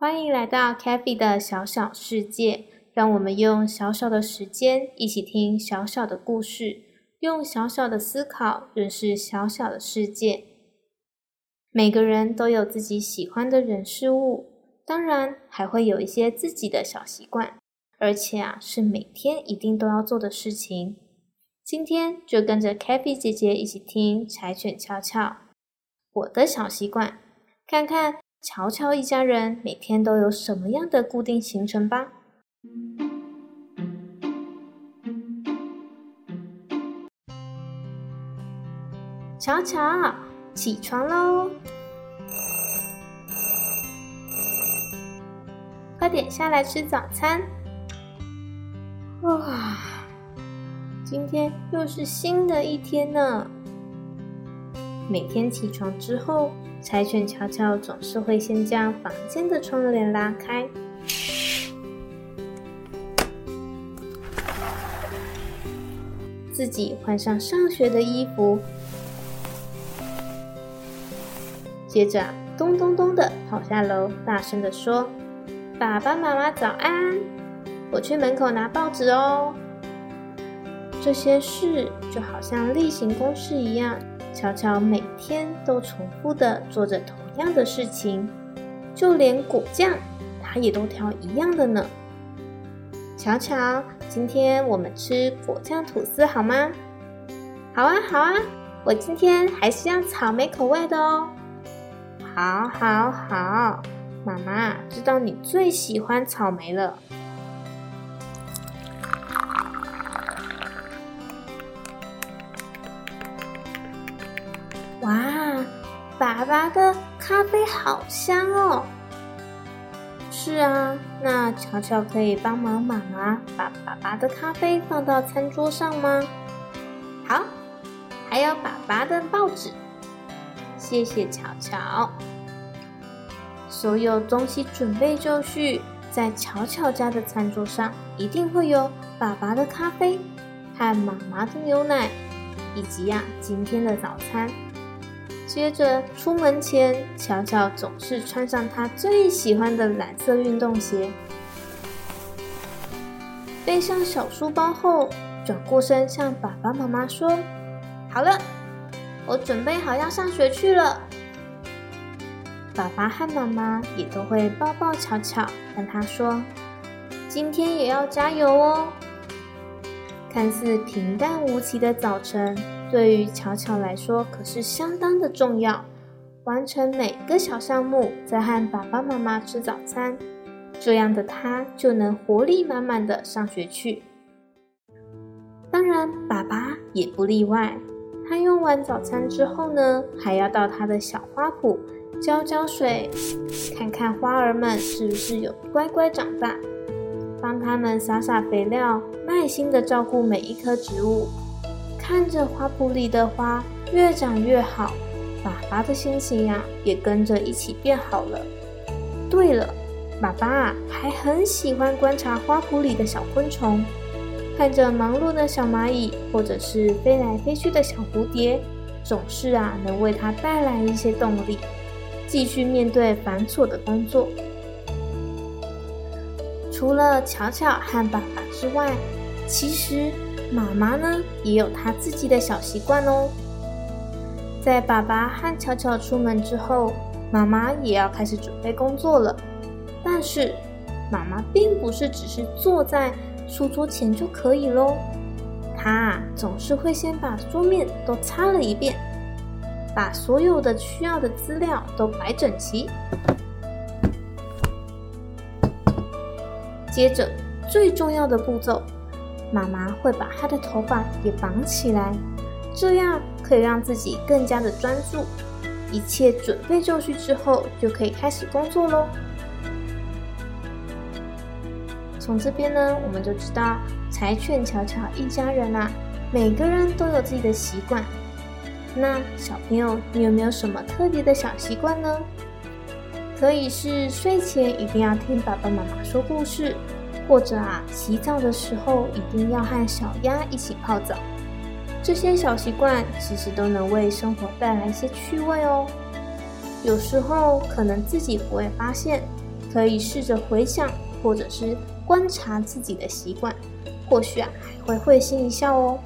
欢迎来到 Kavy 的小小世界，让我们用小小的时间一起听小小的故事，用小小的思考认识小小的世界。每个人都有自己喜欢的人事物，当然还会有一些自己的小习惯，而且啊是每天一定都要做的事情。今天就跟着 Kavy 姐姐一起听柴犬悄悄我的小习惯，看看。瞧瞧一家人每天都有什么样的固定行程吧？瞧瞧，起床喽！快点下来吃早餐。哇，今天又是新的一天呢！每天起床之后，柴犬乔乔总是会先将房间的窗帘拉开，自己换上上学的衣服，接着咚咚咚的跑下楼，大声的说：“爸爸妈妈早安，我去门口拿报纸哦。”这些事就好像例行公事一样。巧巧每天都重复的做着同样的事情，就连果酱，她也都挑一样的呢。巧巧，今天我们吃果酱吐司好吗？好啊，好啊，我今天还是要草莓口味的哦。好，好，好，妈妈知道你最喜欢草莓了。哇，爸爸的咖啡好香哦！是啊，那巧巧可以帮忙妈妈把爸爸的咖啡放到餐桌上吗？好，还有爸爸的报纸，谢谢巧巧。所有东西准备就绪，在巧巧家的餐桌上一定会有爸爸的咖啡和妈妈的牛奶，以及呀、啊、今天的早餐。接着出门前，巧巧总是穿上她最喜欢的蓝色运动鞋，背上小书包后，转过身向爸爸妈妈说：“好了，我准备好要上学去了。”爸爸和妈妈也都会抱抱巧巧，跟她说：“今天也要加油哦。”看似平淡无奇的早晨。对于巧巧来说，可是相当的重要。完成每个小项目，再和爸爸妈妈吃早餐，这样的他就能活力满满的上学去。当然，爸爸也不例外。他用完早餐之后呢，还要到他的小花圃浇浇水，看看花儿们是不是有乖乖长大，帮他们撒撒肥料，耐心的照顾每一棵植物。看着花圃里的花越长越好，爸爸的心情呀也跟着一起变好了。对了，爸爸还很喜欢观察花圃里的小昆虫，看着忙碌的小蚂蚁或者是飞来飞去的小蝴蝶，总是啊能为他带来一些动力，继续面对繁琐的工作。除了巧巧和爸爸之外，其实。妈妈呢，也有她自己的小习惯哦。在爸爸和巧巧出门之后，妈妈也要开始准备工作了。但是，妈妈并不是只是坐在书桌前就可以喽。她总是会先把桌面都擦了一遍，把所有的需要的资料都摆整齐。接着，最重要的步骤，妈妈会把她的头发也绑起来，这样可以让自己更加的专注。一切准备就绪之后，就可以开始工作喽。从这边呢，我们就知道柴犬巧巧一家人啊，每个人都有自己的习惯。那小朋友，你有没有什么特别的小习惯呢？可以是睡前一定要听爸爸妈妈说故事，或者啊，洗澡的时候一定要和小鸭一起泡澡。这些小习惯其实都能为生活带来一些趣味哦。有时候可能自己不会发现，可以试着回想，或者是观察自己的习惯，或许啊还会会心一笑哦。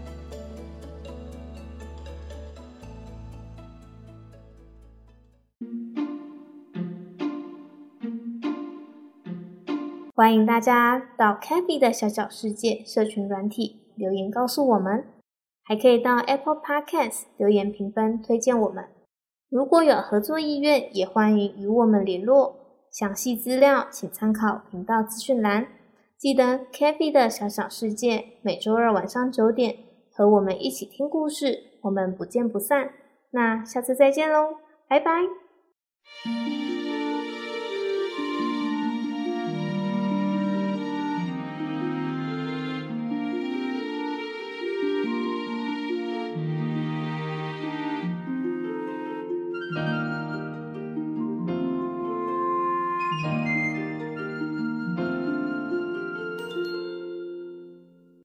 欢迎大家到 CaFi 的小小世界社群软体留言告诉我们。还可以到 Apple Podcast 留言评分推荐我们。如果有合作意愿，也欢迎与我们联络。详细资料请参考频道资讯栏。记得 CaFi 的小小世界每周二晚上九点和我们一起听故事，我们不见不散。那下次再见喽，拜拜。